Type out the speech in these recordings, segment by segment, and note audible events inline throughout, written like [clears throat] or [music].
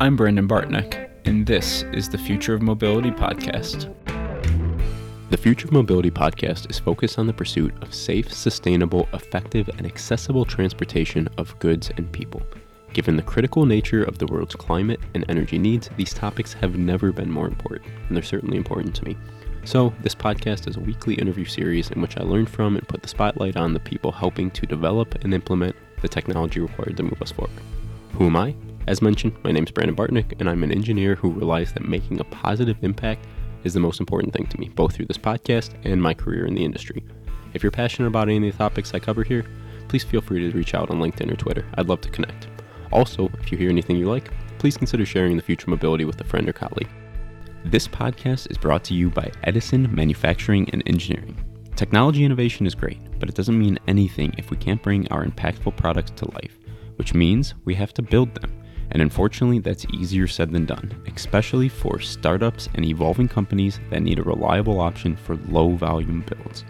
I'm Brandon Bartneck, and this is the Future of Mobility podcast. The Future of Mobility podcast is focused on the pursuit of safe, sustainable, effective, and accessible transportation of goods and people. Given the critical nature of the world's climate and energy needs, these topics have never been more important, and they're certainly important to me. So, this podcast is a weekly interview series in which I learn from and put the spotlight on the people helping to develop and implement the technology required to move us forward. Who am I? As mentioned, my name is Brandon Bartneck, and I'm an engineer who realized that making a positive impact is the most important thing to me, both through this podcast and my career in the industry. If you're passionate about any of the topics I cover here, please feel free to reach out on LinkedIn or Twitter. I'd love to connect. Also, if you hear anything you like, please consider sharing the future mobility with a friend or colleague. This podcast is brought to you by Edison Manufacturing and Engineering. Technology innovation is great, but it doesn't mean anything if we can't bring our impactful products to life, which means we have to build them. And unfortunately, that's easier said than done, especially for startups and evolving companies that need a reliable option for low volume builds.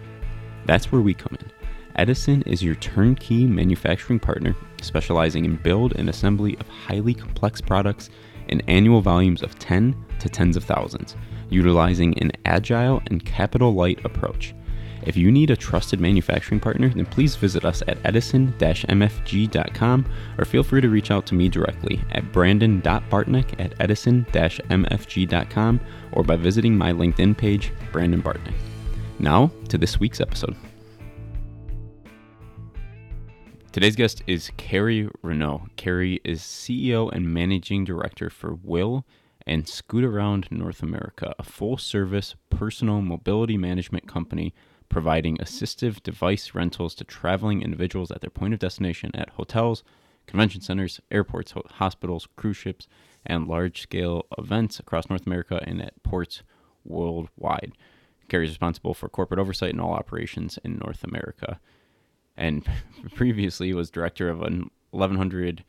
That's where we come in. Edison is your turnkey manufacturing partner, specializing in build and assembly of highly complex products in annual volumes of 10 to tens of thousands, utilizing an agile and capital light approach. If you need a trusted manufacturing partner, then please visit us at edison-mfg.com or feel free to reach out to me directly at brandon.bartneck at edison-mfg.com or by visiting my LinkedIn page, Brandon Bartneck. Now to this week's episode. Today's guest is Kerry Renaud. Kerry is CEO and Managing Director for WHILL and Scootaround North America, a full service personal mobility management company providing assistive device rentals to traveling individuals at their point of destination at hotels, convention centers, airports, hospitals, cruise ships, and large scale events across North America and at ports worldwide. Kerry is responsible for corporate oversight in all operations in North America. And [laughs] previously was director of an 1,100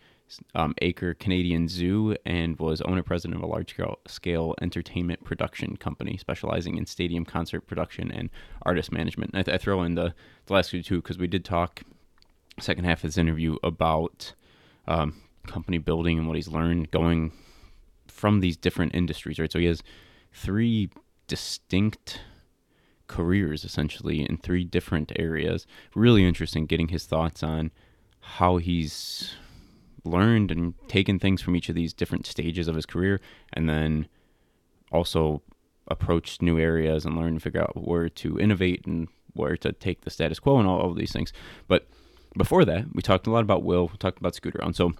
um, acre Canadian zoo and was owner president of a large scale entertainment production company specializing in stadium concert production and artist management. I, th- I, throw in the, the last two because we did talk second half of this interview about um, company building and what he's learned going from these different industries, right? So he has three distinct careers essentially in three different areas. Really interesting getting his thoughts on how he's learned and taken things from each of these different stages of his career and then also approached new areas and learned and figure out where to innovate and where to take the status quo and all of these things. But before that, we talked a lot about WHILL, we talked about Scootaround. So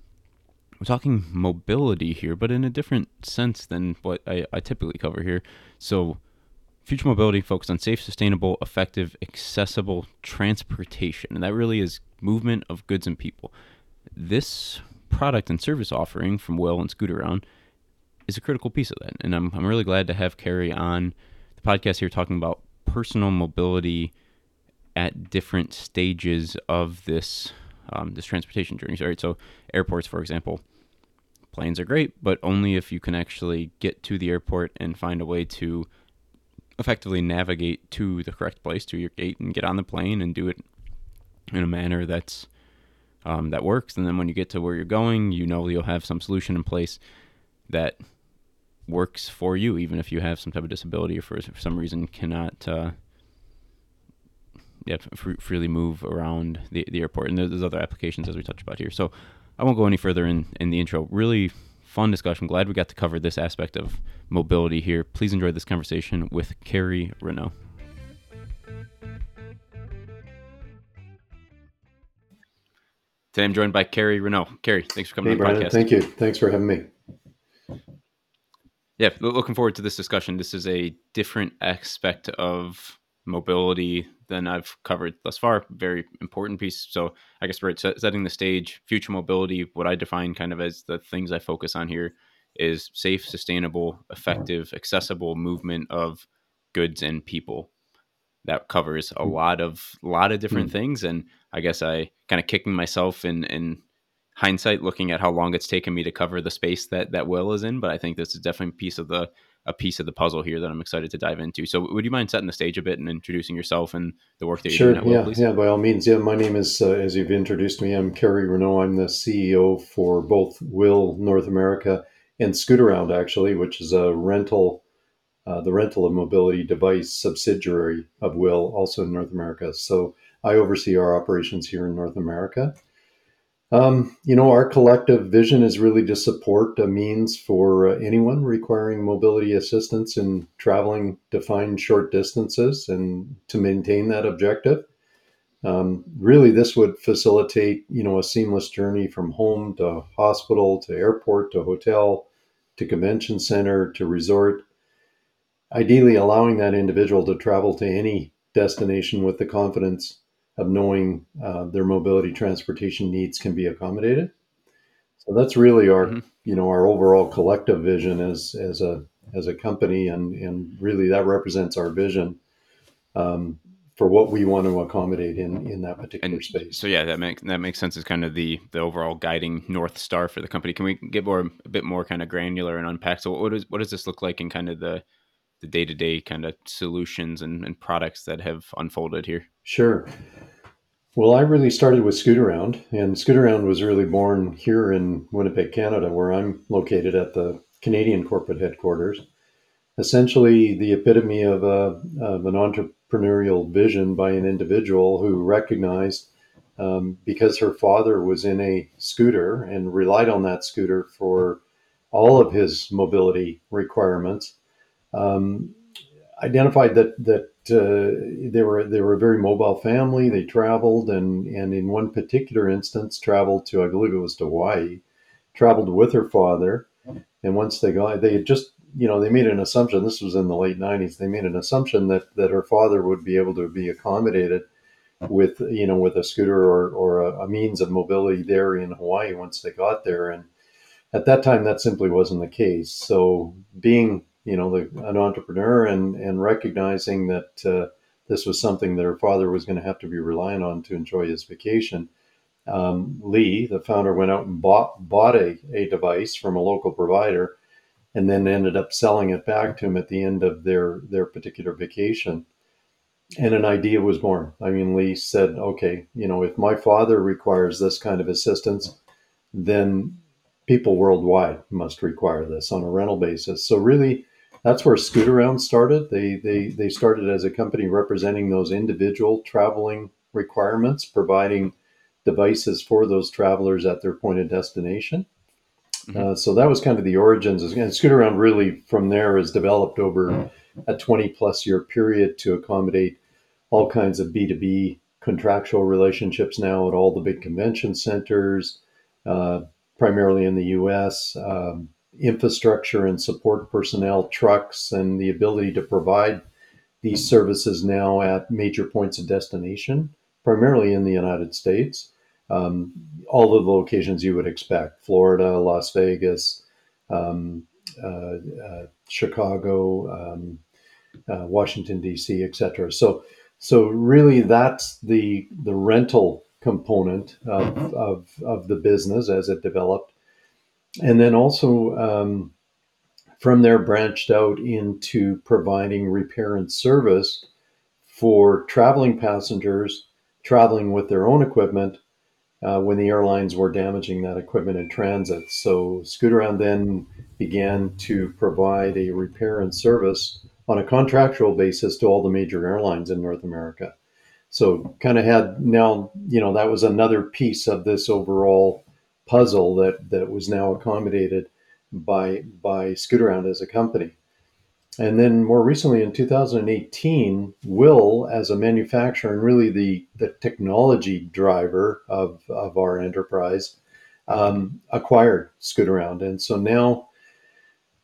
we're talking mobility here, but in a different sense than what I, I typically cover here. So future mobility focused on safe, sustainable, effective, accessible transportation. And that really is movement of goods and people. This product and service offering from WHILL and Scootaround is a critical piece of that. And I'm, I'm really glad to have Kerry on the podcast here talking about personal mobility at different stages of this um, this transportation journey. Right. So airports, for example, planes are great, but only if you can actually get to the airport and find a way to effectively navigate to the correct place, to your gate, and get on the plane and do it in a manner that's um, that works. And then when you get to where you're going, you know you'll have some solution in place that works for you, even if you have some type of disability or for, for some reason cannot uh, yeah, f- freely move around the, the airport. And there's other applications as we touched about here. So I won't go any further in, in the intro. Really fun discussion. Glad we got to cover this aspect of mobility here. Please enjoy this conversation with Kerry Renaud. Today I'm joined by Kerry Renaud. Kerry, thanks for coming hey, on the Brandon, podcast. Thank you. Thanks for having me. Yeah, looking forward to this discussion. This is a different aspect of mobility than I've covered thus far. Very important piece. So I guess right, setting the stage, future mobility, what I define kind of as the things I focus on here is safe, sustainable, effective, accessible movement of goods and people that covers a mm. lot of a lot of different mm. things and i guess i kind of kicking myself in in hindsight looking at how long it's taken me to cover the space that that WHILL is in but i think this is definitely a piece of the a piece of the puzzle here that i'm excited to dive into so would you mind setting the stage a bit and introducing yourself and the work that you're sure, doing yeah, will, yeah by all means yeah my name is uh, as you've introduced me i'm Kerry Renaud i'm the ceo for both WHILL north america and Scootaround actually, which is a rental, uh, the rental of mobility device subsidiary of WHILL, also in North America. So I oversee our operations here in North America. Um, you know, our collective vision is really to support a means for uh, anyone requiring mobility assistance in traveling defined short distances and to maintain that objective. Um, really, this would facilitate, you know, a seamless journey from home to hospital to airport to hotel to convention center to resort. Ideally, allowing that individual to travel to any destination with the confidence of knowing uh, their mobility transportation needs can be accommodated. So that's really our, mm-hmm. you know, our overall collective vision as as a as a company, and and really that represents our vision um, for what we want to accommodate in in that particular and space. So yeah, that makes that makes sense as kind of the the overall guiding north star for the company. Can we get more a bit more kind of granular and unpack? So what does what does this look like in kind of the the day to day kind of solutions and, and products that have unfolded here? Sure. Well, I really started with Scootaround, and Scootaround was really born here in Winnipeg, Canada, where I'm located at the Canadian corporate headquarters. Essentially, the epitome of, a, of an entrepreneurial vision by an individual who recognized um, because her father was in a scooter and relied on that scooter for all of his mobility requirements, um, identified that that uh, they were they were a very mobile family. They traveled, and and in one particular instance, traveled to I believe it was to Hawaii. Traveled with her father, and once they got, they had just you know they made an assumption. This was in the late '90s. They made an assumption that that her father would be able to be accommodated with you know with a scooter or or a, a means of mobility there in Hawaii once they got there, and at that time that simply wasn't the case. So being you know, the, an entrepreneur and, and recognizing that uh, this was something that her father was going to have to be relying on to enjoy his vacation. Um, Lee, the founder, went out and bought, bought a, a device from a local provider and then ended up selling it back to him at the end of their, their particular vacation. And an idea was born. I mean, Lee said, okay, you know, if my father requires this kind of assistance, then people worldwide must require this on a rental basis. So, really, that's where Scootaround started. They, they, they started as a company representing those individual traveling requirements, providing devices for those travelers at their point of destination. Mm-hmm. Uh, so that was kind of the origins. And Scootaround really from there has developed over a 20 plus year period to accommodate all kinds of B2B contractual relationships now at all the big convention centers, uh, primarily in the US. Um, infrastructure and support personnel, trucks, and the ability to provide these services now at major points of destination, primarily in the United States. Um, all of the locations you would expect Florida, Las Vegas, um, uh, uh, Chicago, um, uh, Washington, D.C., etc. So, so really, that's the, the rental component of, of, of the business as it developed and then also um, from there branched out into providing repair and service for traveling passengers traveling with their own equipment uh, when the airlines were damaging that equipment in transit. So Scootaround then began to provide a repair and service on a contractual basis to all the major airlines in North America. So kind of had now, you know, that was another piece of this overall puzzle that that was now accommodated by by Scootaround as a company. And then more recently in 2018, WHILL, as a manufacturer and really the, the technology driver of, of our enterprise, um, acquired Scootaround. And so now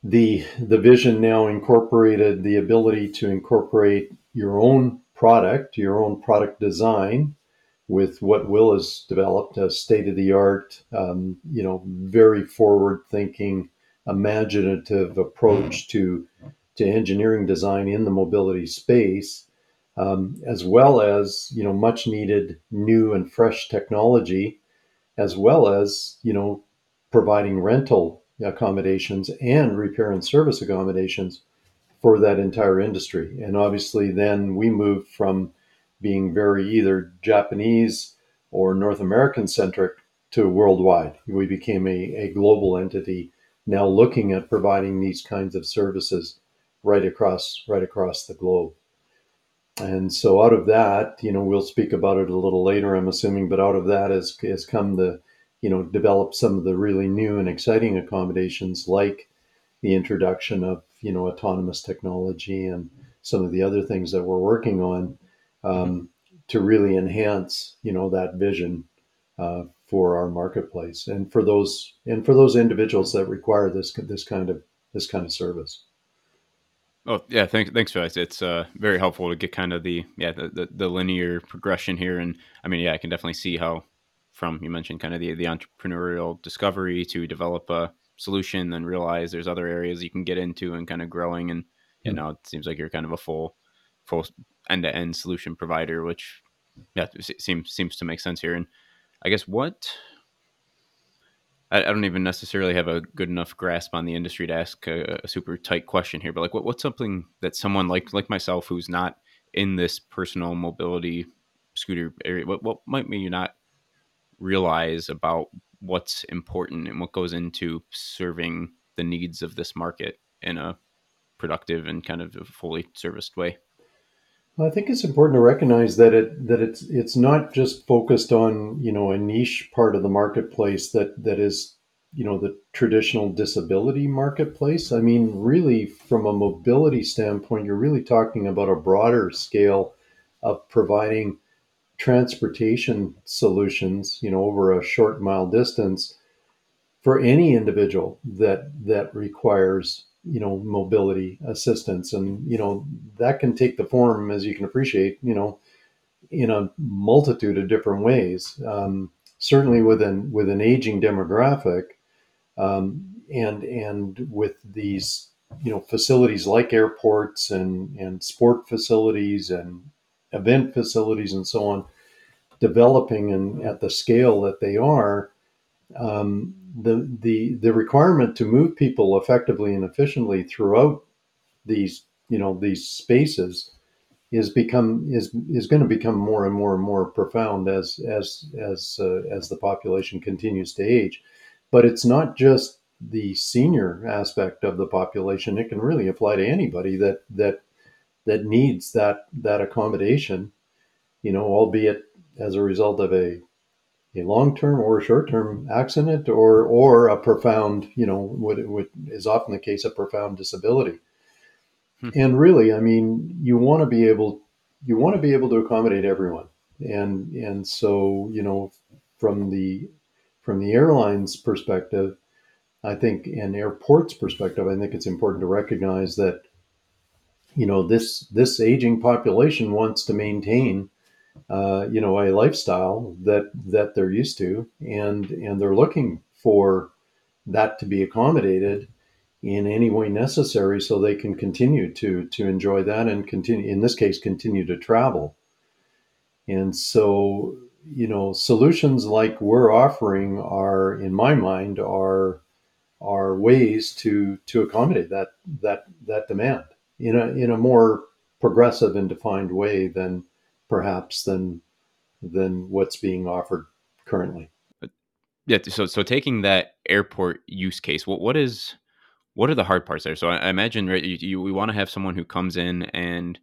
the, the vision now incorporated the ability to incorporate your own product, your own product design, with what WHILL has developed, a state of the art, um, you know, very forward thinking, imaginative approach to to engineering design in the mobility space, um, as well as you know much needed new and fresh technology, as well as you know providing rental accommodations and repair and service accommodations for that entire industry. And obviously, then we moved from being very either Japanese or North American centric to worldwide. We became a, a global entity now looking at providing these kinds of services right across right across the globe. And so out of that, you know, we'll speak about it a little later, I'm assuming, but out of that has, has come the, you know, develop some of the really new and exciting accommodations like the introduction of, you know, autonomous technology and some of the other things that we're working on um, to really enhance, you know, that vision uh, for our marketplace and for those and for those individuals that require this this kind of this kind of service. Oh yeah, thanks thanks for that. It's uh, very helpful to get kind of the yeah the, the, the linear progression here, and I mean yeah, I can definitely see how from you mentioned kind of the the entrepreneurial discovery to develop a solution, then realize there's other areas you can get into and kind of growing, and you know it seems like you're kind of a full full end to end solution provider, which yeah seems seems to make sense here. And I guess what I, I, don't even necessarily have a good enough grasp on the industry to ask a, a, super tight question here, but like, what, what's something that someone like like myself who's not in this personal mobility scooter area, what what might you not realize about what's important and what goes into serving the needs of this market in a productive and kind of fully serviced way? I think it's important to recognize that it that it's it's not just focused on you know a niche part of the marketplace that that is you know the traditional disability marketplace. I mean, really, from a mobility standpoint, you're really talking about a broader scale of providing transportation solutions, you know, over a short mile distance for any individual that that requires you know mobility assistance. And you know that can take the form as you can appreciate you know in a multitude of different ways. Um, certainly with an with an aging demographic um, and and with these you know facilities like airports and and sport facilities and event facilities and so on developing and at the scale that they are um, the the the requirement to move people effectively and efficiently throughout these you know these spaces is become is is going to become more and more and more profound as as as uh, as the population continues to age. But it's not just the senior aspect of the population. It can really apply to anybody that that that needs that that accommodation you know albeit as a result of a a long-term or a short-term accident or or a profound you know what, what is often the case a profound disability hmm. and really i mean you want to be able you want to be able to accommodate everyone and and so you know from the from the airlines perspective i think and airports perspective i think it's important to recognize that you know this this aging population wants to maintain uh, you know, a lifestyle that that they're used to, and and they're looking for that to be accommodated in any way necessary, so they can continue to to enjoy that and continue. In this case, continue to travel. And so, you know, solutions like we're offering are, in my mind, are are ways to to accommodate that that that demand in a in a more progressive and defined way than perhaps than than what's being offered currently. Yeah. So so taking that airport use case, what what is what are the hard parts there? So I, I imagine right, you, you, we want to have someone who comes in and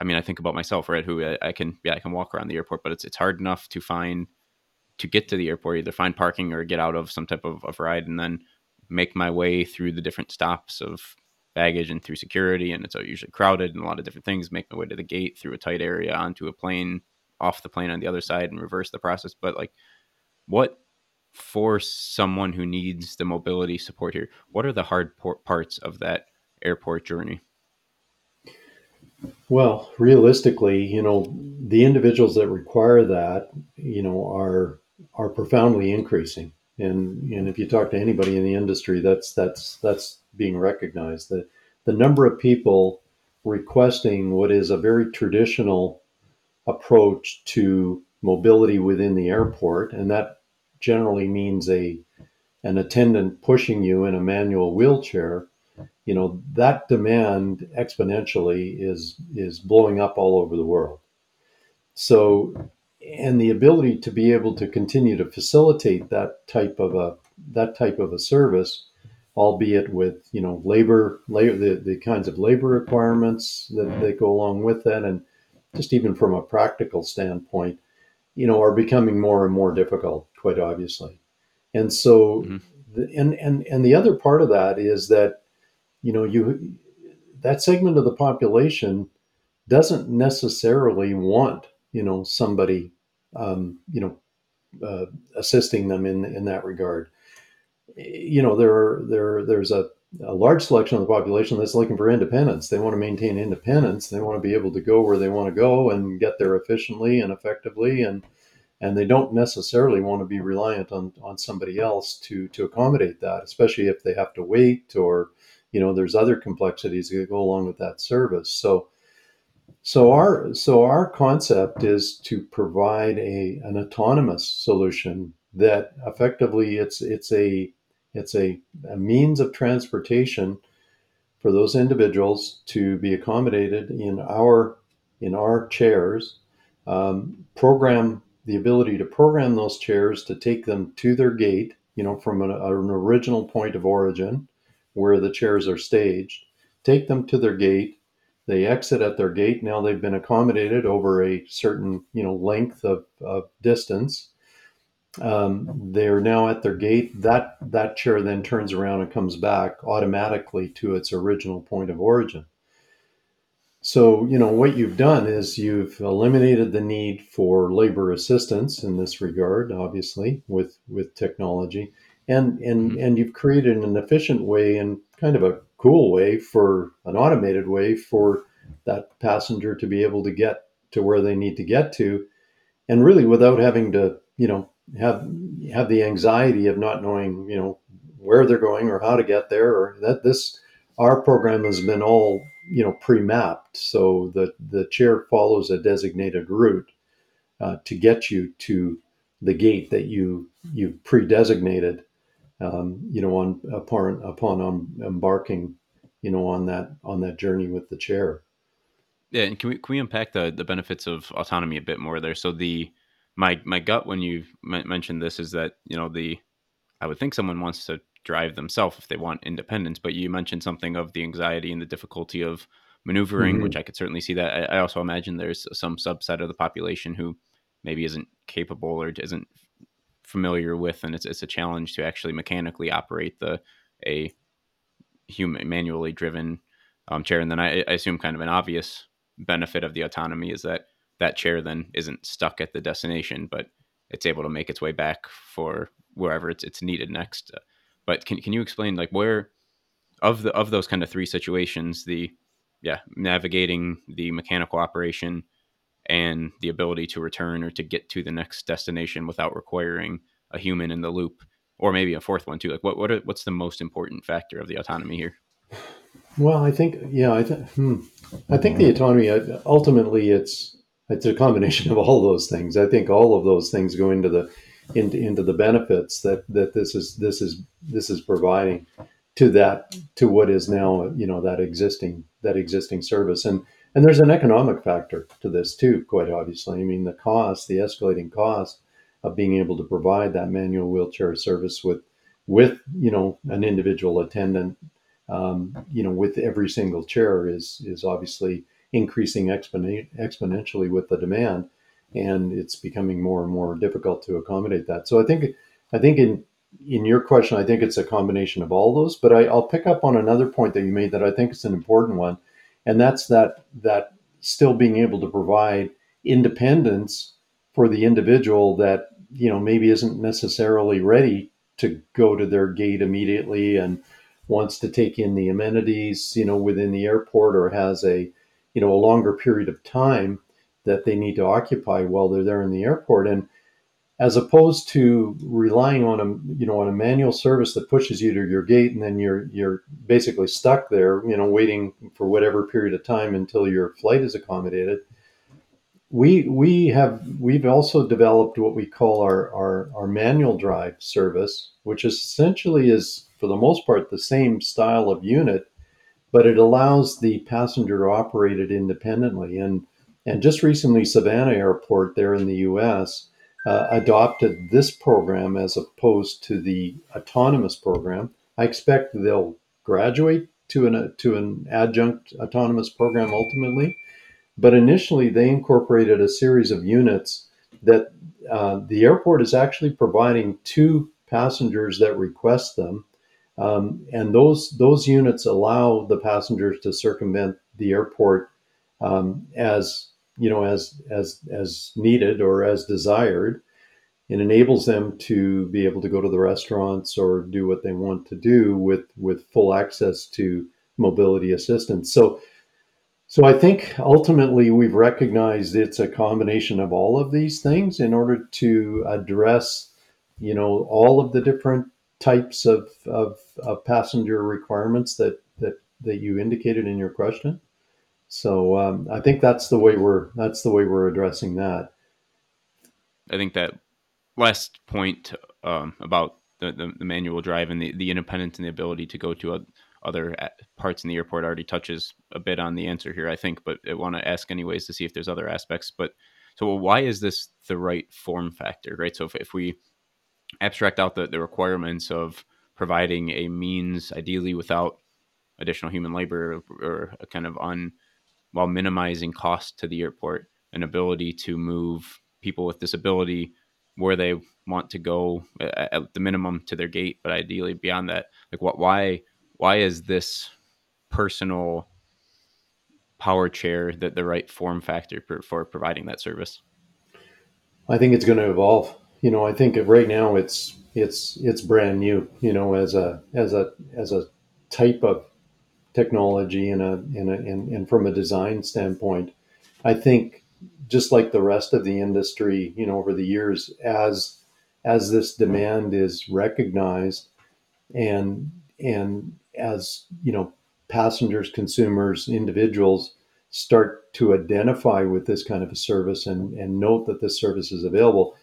I mean I think about myself right who I, I, can yeah I can walk around the airport, but it's it's hard enough to find to get to the airport either find parking or get out of some type of, of ride and then make my way through the different stops of baggage and through security, and it's usually crowded and a lot of different things. Make my way to the gate through a tight area onto a plane, off the plane on the other side, and reverse the process. But like, what for someone who needs the mobility support here? What are the hard parts of that airport journey? Well, realistically, you know, the individuals that require that, you know, are are profoundly increasing. And and if you talk to anybody in the industry, that's that's that's being recognized. The, the number of people requesting what is a very traditional approach to mobility within the airport, and that generally means a an attendant pushing you in a manual wheelchair. You know that demand exponentially is is blowing up all over the world. So, and the ability to be able to continue to facilitate that type of a that type of a service albeit with you know labor, labor the, the kinds of labor requirements that, that go along with that, and just even from a practical standpoint, you know, are becoming more and more difficult, quite obviously. And so, mm-hmm. the, and and and the other part of that is that, you know, you that segment of the population doesn't necessarily want, you know, somebody, um, you know, uh, assisting them in in that regard. You know, there are, there there's a, a large selection of the population that's looking for independence. They want to maintain independence. They want to be able to go where they want to go and get there efficiently and effectively, and and they don't necessarily want to be reliant on on somebody else to to accommodate that, especially if they have to wait or you know there's other complexities that go along with that service. So so our so our concept is to provide a an autonomous solution that effectively it's it's a it's a, a means of transportation for those individuals to be accommodated in our in our chairs. Um, program the ability to program those chairs to take them to their gate, you know, from an, an original point of origin where the chairs are staged, take them to their gate, they exit at their gate. Now they've been accommodated over a certain you know length of, of distance. Um, they're now at their gate. That that chair then turns around and comes back automatically to its original point of origin. So you know what you've done is you've eliminated the need for labor assistance in this regard, obviously with with technology, and and mm-hmm. and you've created an efficient way and kind of a cool way for an automated way for that passenger to be able to get to where they need to get to. And really without having to you know have have the anxiety of not knowing you know where they're going or how to get there or that this our program has been all you know pre-mapped. So that the chair follows a designated route uh, to get you to the gate that you you've pre-designated um, you know, on upon upon um, embarking, you know, on that on that journey with the chair. Yeah, and can we can we unpack the the benefits of autonomy a bit more there? So the my my gut when you mentioned this is that you know the I would think someone wants to drive themselves if they want independence, but you mentioned something of the anxiety and the difficulty of maneuvering, mm-hmm. which I could certainly see that. I, I also imagine there's some subset of the population who maybe isn't capable or isn't familiar with, and it's it's a challenge to actually mechanically operate the a human manually driven um, chair. And then I, I assume kind of an obvious benefit of the autonomy is that that chair then isn't stuck at the destination, but it's able to make its way back for wherever it's it's needed next. But can can you explain like where of the of those kind of three situations, the yeah navigating the mechanical operation and the ability to return or to get to the next destination without requiring a human in the loop or maybe a fourth one too. Like what what are, what's the most important factor of the autonomy here? Well i think yeah i, th- hmm. I think the autonomy uh, ultimately it's it's a combination of all those things. I think all of those things go into the into, into the benefits that that this is this is this is providing to that to what is now you know that existing that existing service. And and there's an economic factor to this too, quite obviously. I mean, the cost, the escalating cost of being able to provide that manual wheelchair service with, with you know, an individual attendant, um, you know, with every single chair is is obviously increasing exponentially with the demand, and it's becoming more and more difficult to accommodate that. So I think, I think in in your question, I think it's a combination of all those. But I, I'll pick up on another point that you made that I think is an important one and that's that that still being able to provide independence for the individual that you know maybe isn't necessarily ready to go to their gate immediately and wants to take in the amenities you know within the airport or has a you know a longer period of time that they need to occupy while they're there in the airport. And as opposed to relying on a you know on a manual service that pushes you to your gate and then you're you're basically stuck there you know waiting for whatever period of time until your flight is accommodated. We we have we've also developed what we call our our, our manual drive service which essentially is for the most part the same style of unit but it allows the passenger to operate it independently. And and just recently savannah airport there in the us uh, adopted this program as opposed to the autonomous program. I expect they'll graduate to an to an adjunct autonomous program ultimately. But initially, they incorporated a series of units that uh, the airport is actually providing to passengers that request them, um, and those those units allow the passengers to circumvent the airport um, as you know as as as needed or as desired. It enables them to be able to go to the restaurants or do what they want to do with with full access to mobility assistance. So so I think ultimately we've recognized it's a combination of all of these things in order to address, you know, all of the different types of, of, of passenger requirements that, that, that you indicated in your question. So um, I think that's the way we're that's the way we're addressing that. I think that last point um, about the, the, the, manual drive and the, the independence and the ability to go to other uh, parts in the airport already touches a bit on the answer here, I think, but I want to ask anyways to see if there's other aspects. But so, why is this the right form factor, right? So, if, if we abstract out the, the requirements of providing a means, ideally without additional human labor or, or a kind of on, while minimizing cost to the airport, an ability to move people with disability where they want to go at, the minimum to their gate, but ideally beyond that, like what, why, why is this personal power chair that the right form factor for, for providing that service? I think it's going to evolve. You know, I think right now it's it's it's brand new. You know, as a as a as a type of technology and a a and from a design standpoint, I think just like the rest of the industry, you know, over the years, as as this demand is recognized and and as you know passengers consumers individuals start to identify with this kind of a service and, and note that this service is available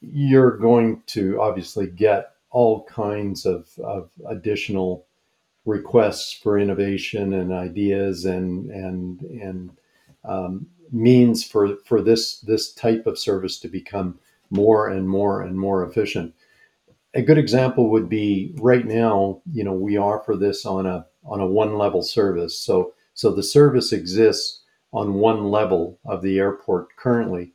you're going to obviously get all kinds of, of additional requests for innovation and ideas and and and um, means for for this this type of service to become more and more and more efficient a good example would be right now, you know, we offer this on a on a one level service. So so the service exists on one level of the airport currently.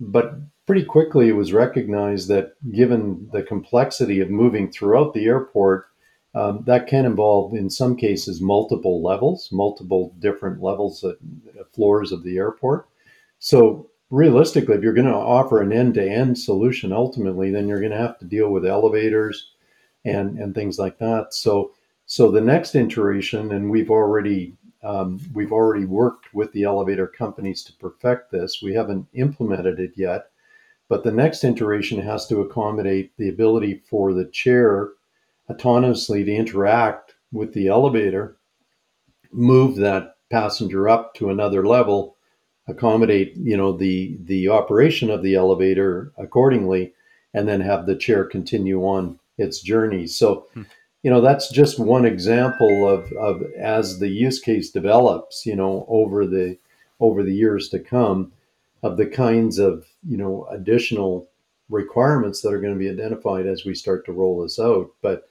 But pretty quickly it was recognized that given the complexity of moving throughout the airport, um, that can involve in some cases multiple levels, multiple different levels, of, floors of the airport. So realistically, if you're going to offer an end-to-end solution, ultimately, then you're going to have to deal with elevators and and things like that. So so the next iteration, and we've already um, we've already worked with the elevator companies to perfect this. We haven't implemented it yet, but the next iteration has to accommodate the ability for the chair autonomously to interact with the elevator, move that passenger up to another level accommodate you know the the operation of the elevator accordingly and then have the chair continue on its journey so hmm. you know that's just one example of of as the use case develops you know over the over the years to come of the kinds of you know additional requirements that are going to be identified as we start to roll this out but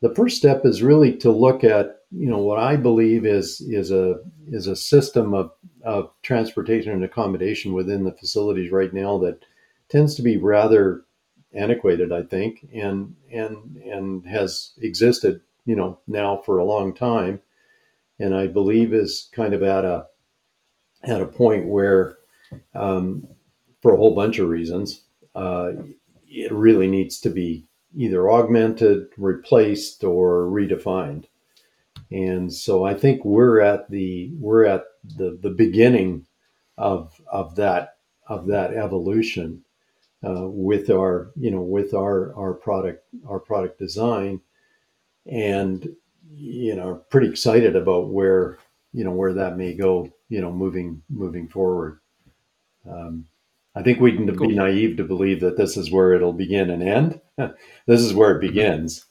the first step is really to look at you know what I believe is is a is a system of, of transportation and accommodation within the facilities right now that tends to be rather antiquated, I think, and and and has existed you know now for a long time, and I believe is kind of at a at a point where, um, for a whole bunch of reasons, uh, it really needs to be either augmented, replaced, or redefined. And so I think we're at the we're at the, the beginning of of that of that evolution uh, with our you know with our our product our product design, and you know pretty excited about where you know where that may go you know moving moving forward. Um, I think we'd cool. be naive to believe that this is where it'll begin and end. [laughs] this is where it mm-hmm. begins.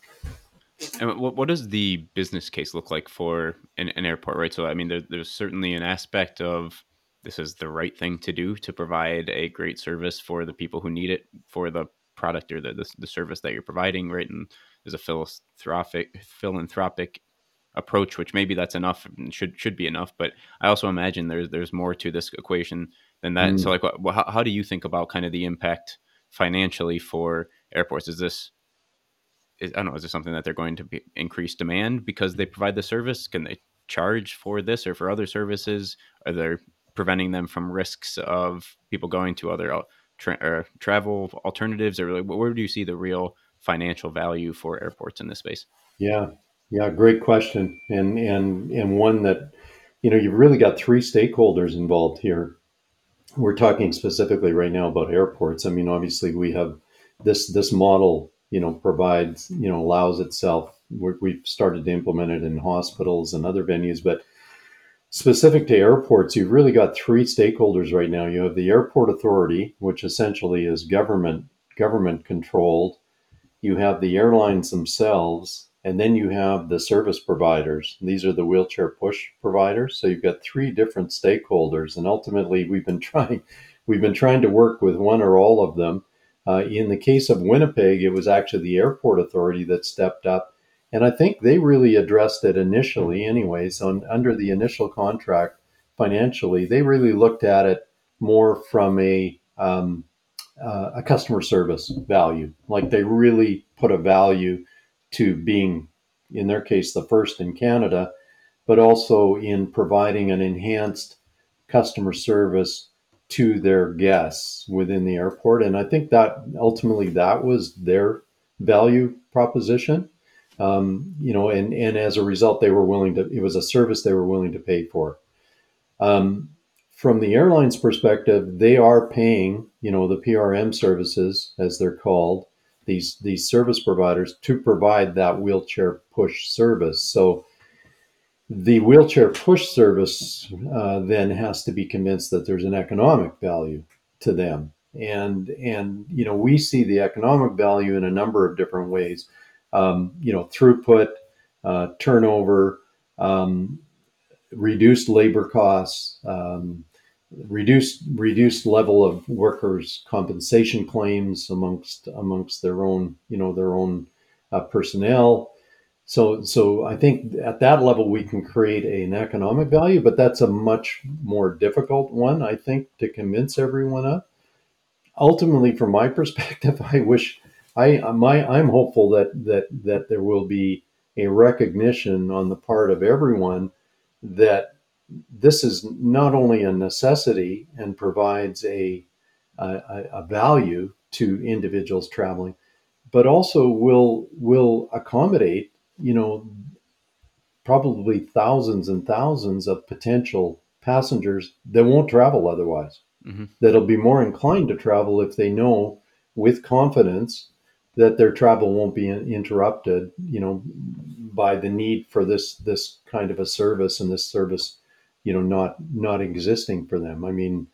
And what, what does the business case look like for an, an airport, right? So, I mean, there, there's certainly an aspect of this is the right thing to do to provide a great service for the people who need it for the product or the, the, the service that you're providing, right? And there's a philanthropic philanthropic approach, which maybe that's enough and should should be enough. But I also imagine there's there's more to this equation than that. Mm. So like, what, how, how do you think about kind of the impact financially for airports? Is this is, I don't know, is this something that they're going to be increase demand because they provide the service? Can they charge for this or for other services? Are they preventing them from risks of people going to other tra- travel alternatives, or like, where do you see the real financial value for airports in this space? Yeah, yeah, great question, and and and one that you know you've really got three stakeholders involved here. We're talking specifically right now about airports. I mean, obviously we have this this model you know provides you know allows itself we've started to implement it in hospitals and other venues but specific to airports you've really got three stakeholders right now you have the airport authority which essentially is government government controlled you have the airlines themselves and then you have the service providers these are the wheelchair push providers so you've got three different stakeholders and ultimately we've been [laughs] trying we've been trying to work with one or all of them uh, in the case of Winnipeg, it was actually the airport authority that stepped up. And I think they really addressed it initially, anyways, on, under the initial contract financially. They really looked at it more from a, um, uh, a customer service value. Like they really put a value to being, in their case, the first in Canada, but also in providing an enhanced customer service to their guests within the airport. And I think that ultimately that was their value proposition. Um, you know, and, and as a result, they were willing to, it was a service they were willing to pay for. Um, from the airline's perspective, they are paying, you know, the PRM services, as they're called, these, these service providers to provide that wheelchair push service. So the wheelchair push service uh, then has to be convinced that there's an economic value to them and and you know we see the economic value in a number of different ways um, you know throughput uh, turnover um, reduced labor costs um, reduced reduced level of workers compensation claims amongst amongst their own you know their own uh, personnel so, so I think at that level we can create an economic value, but that's a much more difficult one, I think, to convince everyone of. Ultimately, from my [laughs] perspective, I wish I my I'm hopeful that that that there will be a recognition on the part of everyone that this is not only a necessity and provides a a, a value to individuals traveling, but also will will accommodate you know, probably thousands and thousands of potential passengers that won't travel otherwise. Mm-hmm. That'll be more inclined to travel if they know with confidence that their travel won't be interrupted, you know, by the need for this this kind of a service and this service, you know, not not existing for them. I mean,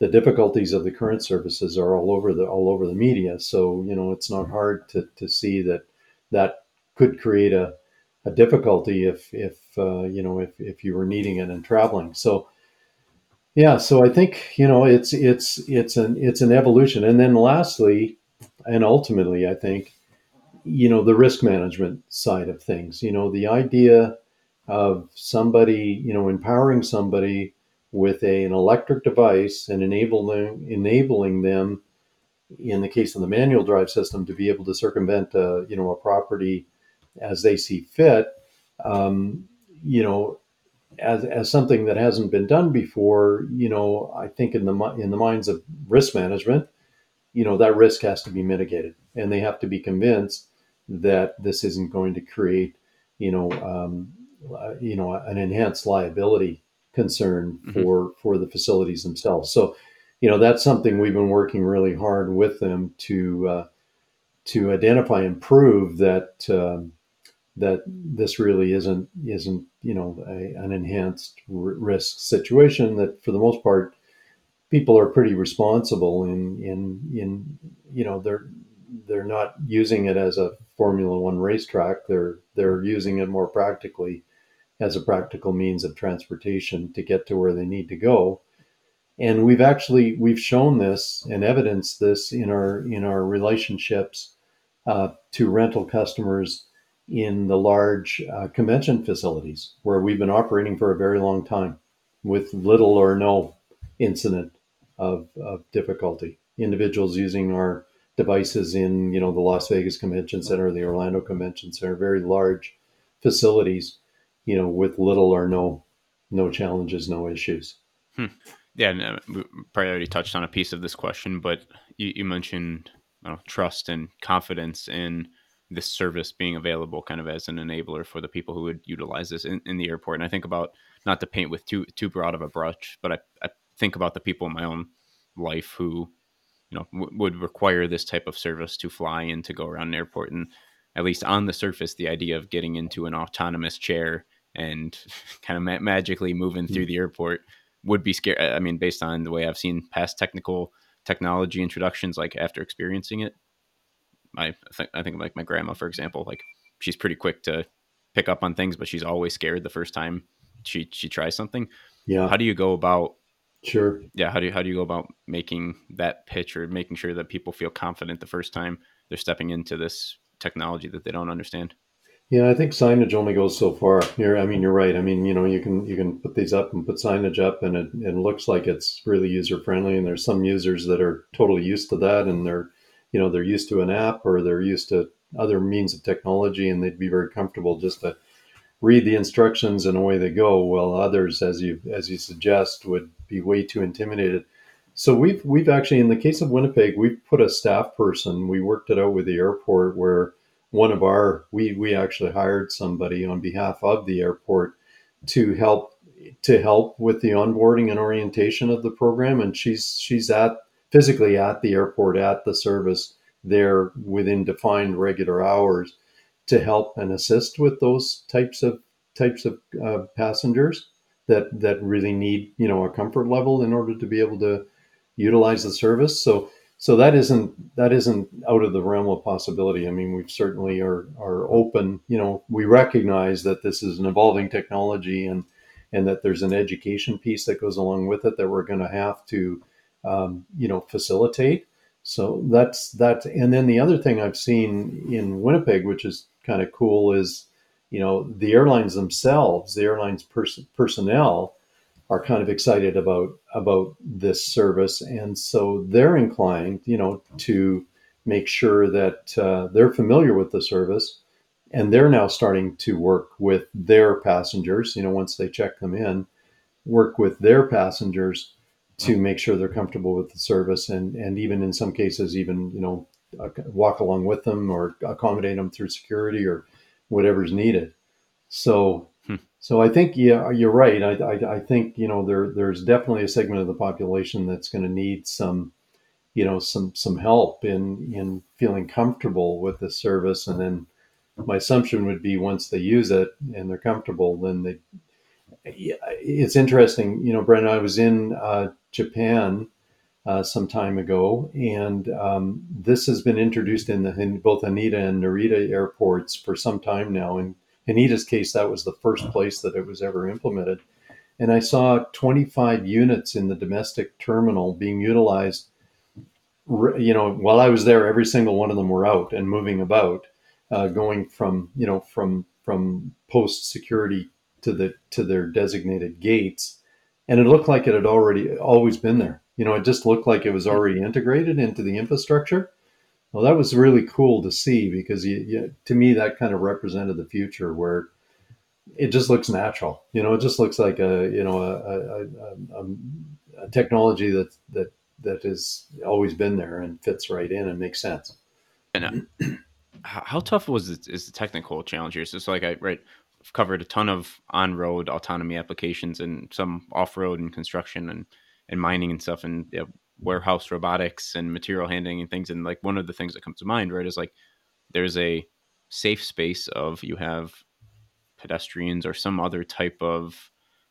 the difficulties of the current services are all over the all over the media, so you know, it's not hard to to see that that could create a, a difficulty if if uh, you know if, if you were needing it and traveling. So yeah, so I think you know it's it's it's an it's an evolution, and then lastly, and ultimately, I think you know the risk management side of things. You know the idea of somebody you know empowering somebody with a, an electric device and enabling enabling them in the case of the manual drive system to be able to circumvent a, you know a property as they see fit, um, you know, as, as something that hasn't been done before, you know, I think in the in the minds of risk management, you know, that risk has to be mitigated, and they have to be convinced that this isn't going to create, you know, um, uh, you know, an enhanced liability concern mm-hmm. for for the facilities themselves. So, you know, that's something we've been working really hard with them to uh, to identify and prove that. Um, that this really isn't isn't you know a, an enhanced r- risk situation that for the most part people are pretty responsible in in in you know they're they're not using it as a formula 1 racetrack they're they're using it more practically as a practical means of transportation to get to where they need to go and we've actually we've shown this and evidenced this in our in our relationships uh, to rental customers in the large uh, convention facilities where we've been operating for a very long time with little or no incident of, of difficulty. Individuals using our devices in you know the Las Vegas Convention Center, the Orlando Convention Center, very large facilities, you know, with little or no no challenges, no issues. Hmm. Yeah, and, uh, we probably already touched on a piece of this question, but you, you mentioned know, trust and confidence in this service being available, kind of as an enabler for the people who would utilize this in, in the airport. And I think about not to paint with too too broad of a brush, but I, I think about the people in my own life who you know w- would require this type of service to fly and to go around an airport and at least on the surface the idea of getting into an autonomous chair and [laughs] kind of ma- magically moving through mm. the airport would be scary i mean based on the way i've seen past technical technology introductions like after experiencing it i think i think like my grandma for example like she's pretty quick to pick up on things but she's always scared the first time she she tries something yeah how do you go about Sure. Yeah. How do you, how do you go about making that pitch or making sure that people feel confident the first time they're stepping into this technology that they don't understand? Yeah, I think signage only goes so far. You're, I mean, you're right. I mean, you know, you can you can put these up and put signage up, and it, it looks like it's really user friendly. And there's some users that are totally used to that, and they're, you know, they're used to an app or they're used to other means of technology, and they'd be very comfortable just to read the instructions and away they go. While others, as you as you suggest, would be way too intimidated. So we've we've actually, in the case of Winnipeg, we've put a staff person. We worked it out with the airport where one of our we we actually hired somebody on behalf of the airport to help to help with the onboarding and orientation of the program and she's she's at physically at the airport at the service there within defined regular hours to help and assist with those types of types of uh, passengers that that really need you know a comfort level in order to be able to utilize the service. So so that isn't that isn't out of the realm of possibility. I mean, we certainly are are open. You know, we recognize that this is an evolving technology and and that there's an education piece that goes along with it that we're going to have to um, you know facilitate. So that's that. And then the other thing I've seen in Winnipeg, which is kind of cool, is you know the airlines themselves, the airlines pers- personnel are kind of excited about about this service, and so they're inclined, you know, to make sure that uh, they're familiar with the service, and they're now starting to work with their passengers. You know, once they check them in, work with their passengers to make sure they're comfortable with the service, and and even in some cases, even you know, walk along with them or accommodate them through security or whatever's needed. So. So I think yeah, you're right. I, I, I, think you know there there's definitely a segment of the population that's going to need some, you know, some some help in in feeling comfortable with the service. And then my assumption would be once they use it and they're comfortable, then they. It's interesting, you know, Brandon. I was in uh, Japan uh, some time ago, and um, this has been introduced in, the, in both Haneda and Narita airports for some time now. In Haneda's case, that was the first place that it was ever implemented. And I saw 25 units in the domestic terminal being utilized. You know, while I was there, every single one of them were out and moving about, uh, going from you know from from post security to the to their designated gates, and it looked like it had already always been there you know, it just looked like it was already integrated into the infrastructure. Well, that was really cool to see because you, you, to me that kind of represented the future where it just looks natural. You know, it just looks like a you know a, a, a, a technology that that that has always been there and fits right in and makes sense. And uh, [clears throat] how tough was it, is the technical challenge here? So it's like I right I've covered a ton of on-road autonomy applications and some off-road and construction and and mining and stuff and you know, warehouse robotics and material handling and things. And like one of the things that comes to mind, right, is like there's a safe space of you have pedestrians or some other type of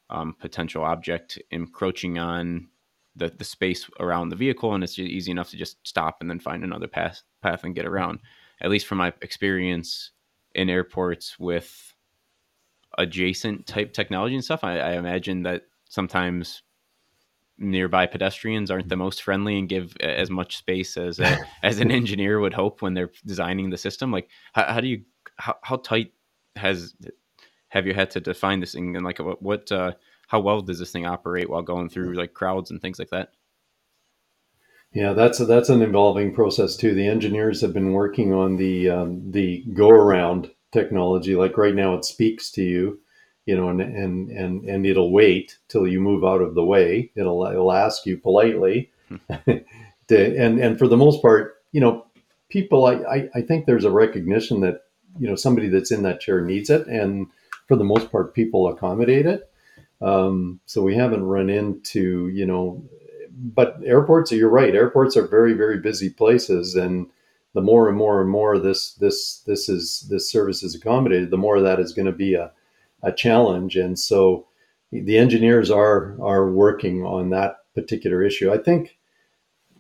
um, potential object encroaching on the, the space around the vehicle and it's easy enough to just stop and then find another path path and get around at least from my experience in airports with adjacent type technology and stuff I, I imagine that sometimes nearby pedestrians aren't the most friendly and give as much space as a, [laughs] as an engineer would hope when they're designing the system. Like, how, how do you how, how tight has have you had to define this thing and like what, what uh, how well does this thing operate while going through like crowds and things like that? Yeah, that's a, that's an involving process too. The engineers have been working on the um, the go around technology. Like right now, it speaks to you, you know, and and and and it'll wait till you move out of the way. It'll it'll ask you politely, [laughs] to, and and for the most part, you know, people. I, I I think there's a recognition that you know somebody that's in that chair needs it, and for the most part, people accommodate it. Um, so we haven't run into you know but airports, you're right. Airports are very, very busy places, and the more and more and more this this this is this service is accommodated, the more that is going to be a, a challenge. And so, the engineers are are working on that particular issue. I think,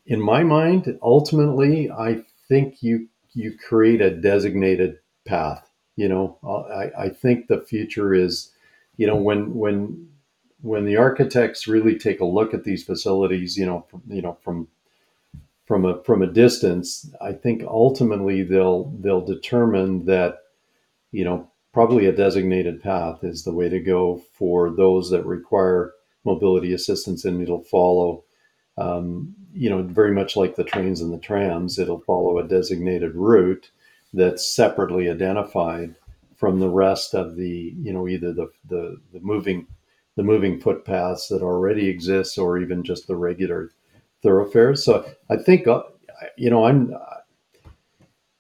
in my mind, ultimately, I think you you create a designated path. You know, I, I think the future is, you know, when when when the architects really take a look at these facilities, you know, from, you know, from from a from a distance, I think ultimately they'll they'll determine that, you know, probably a designated path is the way to go for those that require mobility assistance, and it'll follow, um, you know, very much like the trains and the trams, it'll follow a designated route that's separately identified from the rest of the, you know, either the the, the moving the moving footpaths that already exist or even just the regular thoroughfares. So I think, uh, you know, I'm,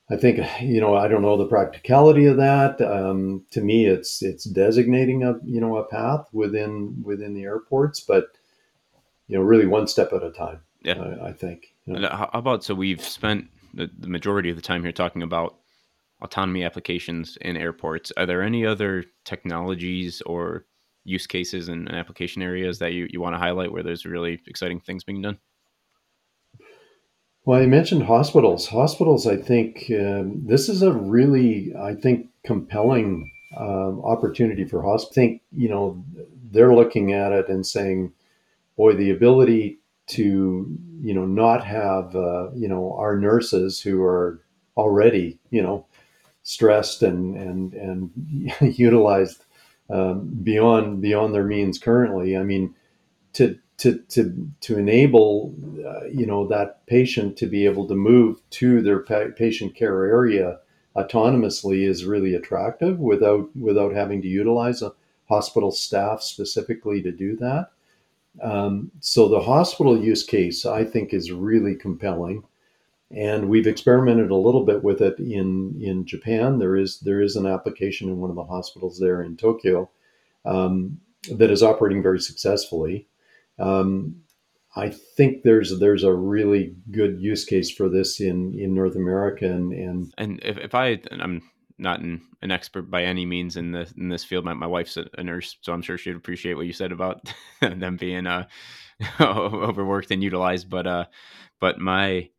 I think, you know, I don't know the practicality of that. Um, to me, it's, it's designating a, you know, a path within, within the airports, but, you know, really one step at a time. Yeah. I, I think. You know. How about, so we've spent the, the majority of the time here talking about autonomy applications in airports. Are there any other technologies or use cases and, application areas that you, you want to highlight where there's really exciting things being done? Well, I mentioned hospitals. Hospitals, I think um, this is a really, I think, compelling um, opportunity for hospitals. I think, you know, they're looking at it and saying, boy, the ability to, you know, not have, uh, you know, our nurses who are already, you know, stressed and, and, and [laughs] utilized um, beyond beyond their means currently. I mean, to to to to enable uh, you know that patient to be able to move to their pa- patient care area autonomously is really attractive without without having to utilize a hospital staff specifically to do that. Um, so the hospital use case I think is really compelling and we've experimented a little bit with it in in Japan. There is there is an application in one of the hospitals there in Tokyo um, that is operating very successfully. Um, I think there's there's a really good use case for this in in North America and and and if, if I I'm not an, an expert by any means in the in this field. My, my wife's a, nurse, so I'm sure she'd appreciate what you said about [laughs] them being uh, [laughs] overworked and utilized. But uh, but my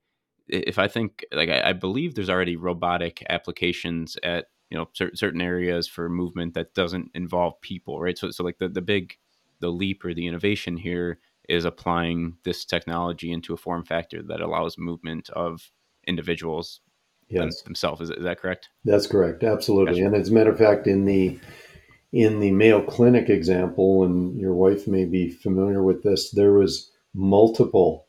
if I think like I, I, believe there's already robotic applications at you know cer- certain areas for movement that doesn't involve people, right? So so like the the big the leap or the innovation here is applying this technology into a form factor that allows movement of individuals yes. themselves. Is, is that correct? That's correct. Absolutely. Gotcha. And as a matter of fact, in the in the Mayo Clinic example, and your wife may be familiar with this, there was multiple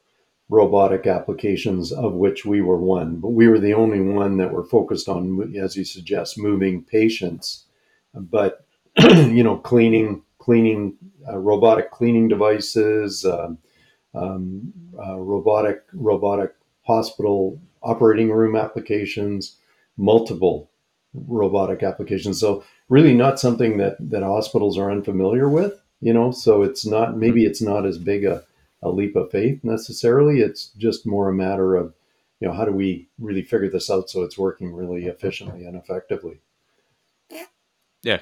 robotic applications, of which we were one. But we were the only one that were focused on, as you suggest, moving patients. But [clears throat] you know, cleaning, cleaning, uh, robotic cleaning devices, uh, um, uh, robotic, robotic hospital operating room applications, multiple robotic applications. So really, not something that that hospitals are unfamiliar with. You know, so it's not maybe it's not as big a a leap of faith necessarily. It's just more a matter of, you know, how do we really figure this out so it's working really efficiently and effectively. Yeah,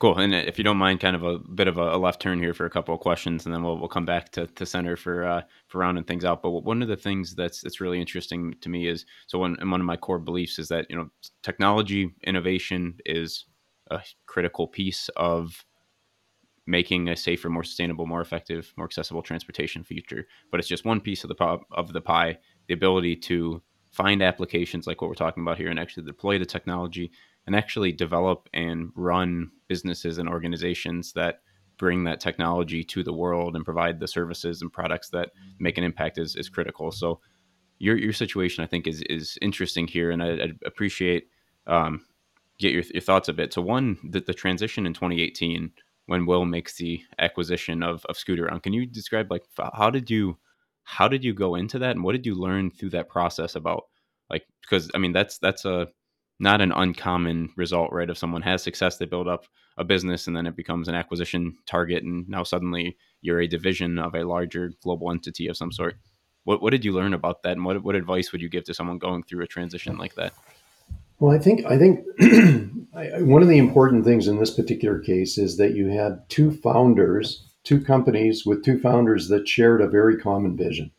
cool. And if you don't mind, kind of a bit of a left turn here for a couple of questions, and then we'll we'll come back to, to center for uh, for rounding things out. But one of the things that's that's really interesting to me is so one one of my core beliefs is that you know technology innovation is a critical piece of making a safer, more sustainable, more effective, more accessible transportation future. But it's just one piece of the of the pie. The ability to find applications like what we're talking about here and actually deploy the technology and actually develop and run businesses and organizations that bring that technology to the world and provide the services and products that make an impact is, is critical. So your your situation, I think, is is interesting here, and I, I appreciate um, get your, your thoughts of it. So one, the, the transition in 2018 when WHILL makes the acquisition of of Scootaround. Can you describe like how did you how did you go into that, and what did you learn through that process about like because I mean that's that's a not an uncommon result, right? If someone has success, they build up a business and then it becomes an acquisition target, and now suddenly you're a division of a larger global entity of some sort. What, what did you learn about that, and what, what advice would you give to someone going through a transition like that? Well, I think I think [clears throat] one of the important things in this particular case is that you had two founders, two companies with two founders that shared a very common vision.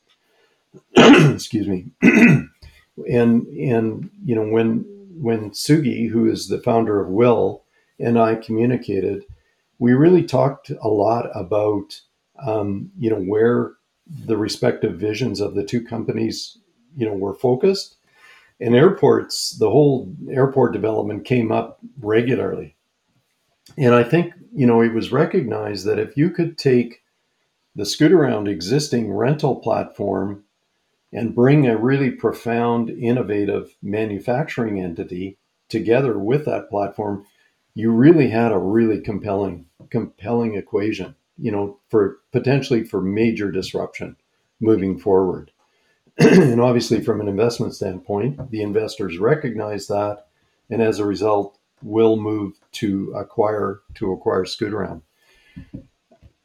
[clears throat] Excuse me. [clears throat] and and you know when when Sugi, who is the founder of WHILL, and I communicated, we really talked a lot about um, you know where the respective visions of the two companies you know were focused. And airports, the whole airport development came up regularly. And I think, you know, it was recognized that if you could take the Scootaround existing rental platform and bring a really profound, innovative manufacturing entity together with that platform, you really had a really compelling, compelling equation, you know, for potentially for major disruption moving forward. [clears throat] and obviously, from an investment standpoint, the investors recognize that, and as a result, WHILL move to acquire to acquire Scootaround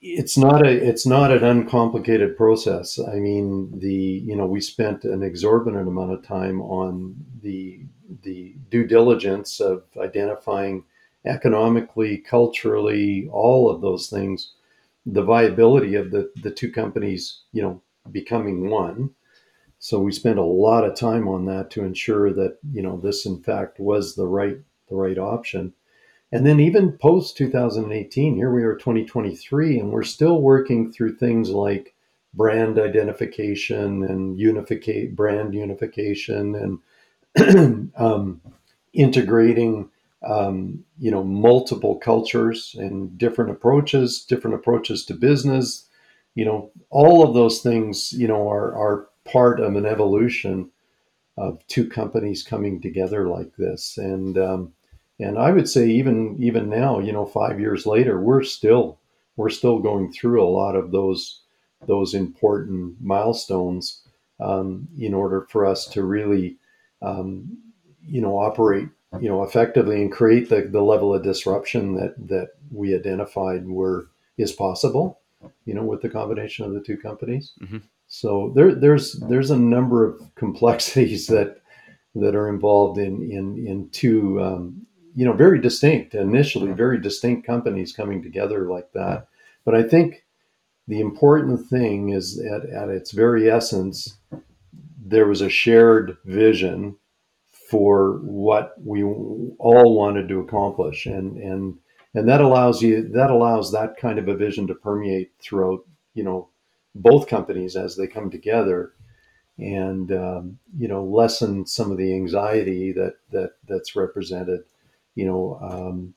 it's not a it's not an uncomplicated process. I mean, the you know we spent an exorbitant amount of time on the the due diligence of identifying economically, culturally, all of those things, the viability of the the two companies, you know, becoming one. So we spent a lot of time on that to ensure that you know this in fact was the right the right option. And then even post 2018, here we are 2023, and we're still working through things like brand identification and unificate brand unification and [clears throat] um, integrating um, you know multiple cultures and different approaches different approaches to business. You know all of those things you know are, are part of an evolution of two companies coming together like this. And um, and I would say even even now, you know, five years later, we're still we're still going through a lot of those those important milestones um, in order for us to really, um, you know, operate you know effectively and create the, the level of disruption that that we identified were is possible you know with the combination of the two companies mm-hmm. so there there's there's a number of complexities [laughs] that that are involved in in in two um, you know, very distinct initially, very distinct companies coming together like that. But I think the important thing is at, at its very essence, there was a shared vision for what we all wanted to accomplish, and and and that allows you that allows that kind of a vision to permeate throughout you know both companies as they come together. And um, you know lessen some of the anxiety that that that's represented you know, um,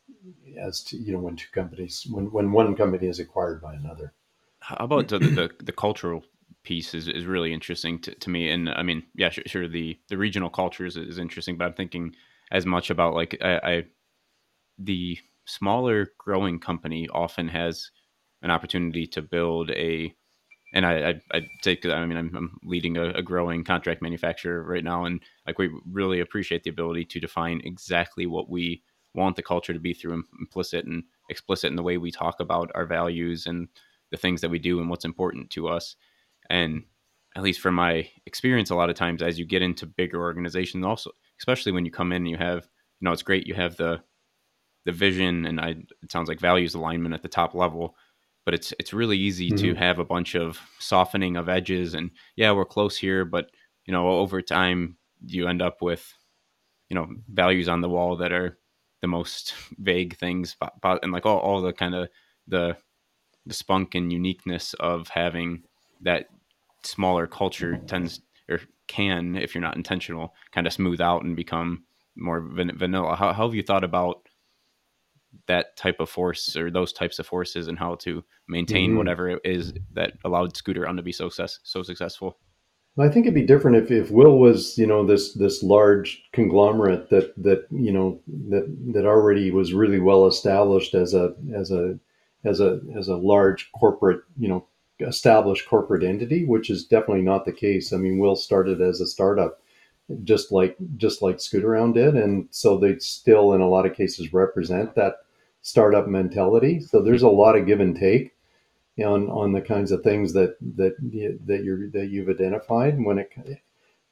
as to you know when two companies when when one company is acquired by another. How about the the, the cultural piece is, is really interesting to, to me, and I mean, yeah, sure, sure the the regional cultures is, is interesting, but I'm thinking as much about like I, I the smaller growing company often has an opportunity to build a and I, I, I take, I mean, I'm, I'm leading a, a, growing contract manufacturer right now. And like, we really appreciate the ability to define exactly what we want the culture to be through implicit and explicit in the way we talk about our values and the things that we do and what's important to us. And at least from my experience, a lot of times as you get into bigger organizations, also, especially when you come in and you have, you know, it's great. You have the, the vision and I, it sounds like values alignment at the top level, but it's it's really easy mm-hmm. to have a bunch of softening of edges and yeah we're close here but you know over time you end up with you know values on the wall that are the most vague things but and like all, all the kind of the the spunk and uniqueness of having that smaller culture tends or can, if you're not intentional, kind of smooth out and become more van- vanilla. How, how have you thought about that type of force or those types of forces and how to maintain mm-hmm. whatever it is that allowed Scootaround to be so success, so successful? I think it'd be different if, if WHILL was, you know, this this large conglomerate that that you know that that already was really well established as a as a as a as a large corporate, you know, established corporate entity, which is definitely not the case. I mean, WHILL started as a startup, just like just like Scootaround did, and so they still, in a lot of cases, represent that startup mentality. So there's a lot of give and take on on the kinds of things that that that you're that you've identified when it